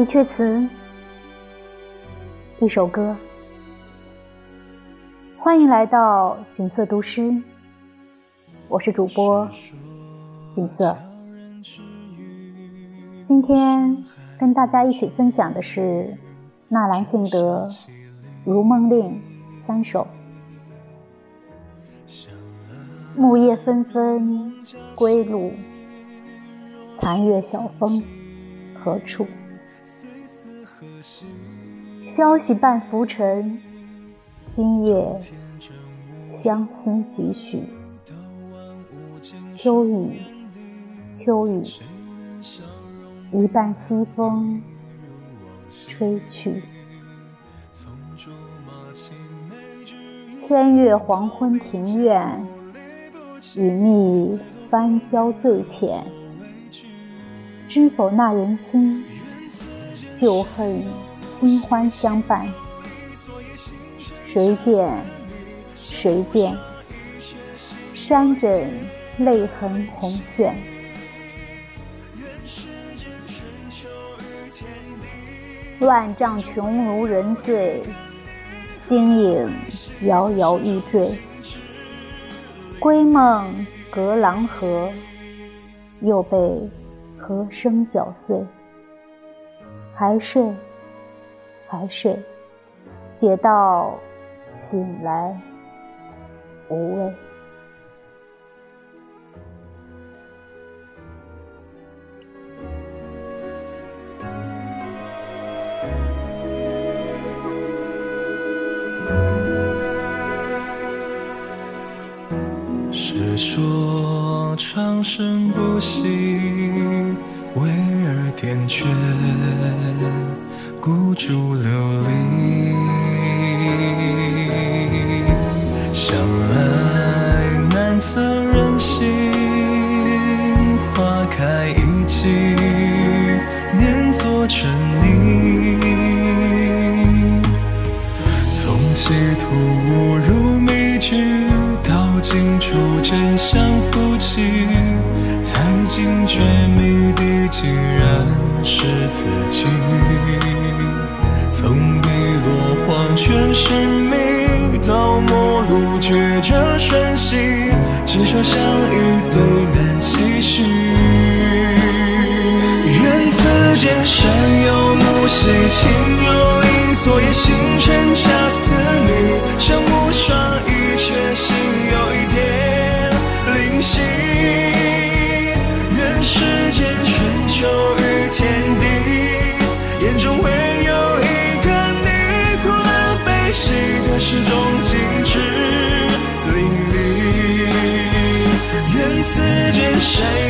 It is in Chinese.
一阙词，一首歌。欢迎来到景色读诗，我是主播景色。今天跟大家一起分享的是纳兰性德《如梦令》三首。木叶纷纷归路，残月晓风何处？消息半浮沉，今夜相思几许？秋雨，秋雨，一半西风吹去。千月黄昏庭院，隐秘翻交最浅。知否那人心？旧恨新欢相伴，谁见谁见？山枕泪痕红炫，万丈琼如人醉，丁影摇摇欲坠。归梦隔狼河，又被河声搅碎。还睡，还睡，解到醒来无味。是说长生不息。微儿点缀，孤烛流离。想来难测人心，花开一季，念作沉溺。从歧途误入迷局，到尽处真相浮起，才惊觉迷。竟然是自己，从碧落黄泉寻觅到末路抉择瞬息，只说相遇最难期许。愿此间山有木兮情有意，昨夜星辰恰似你，像无双一谁的始终静止淋漓。愿此间谁？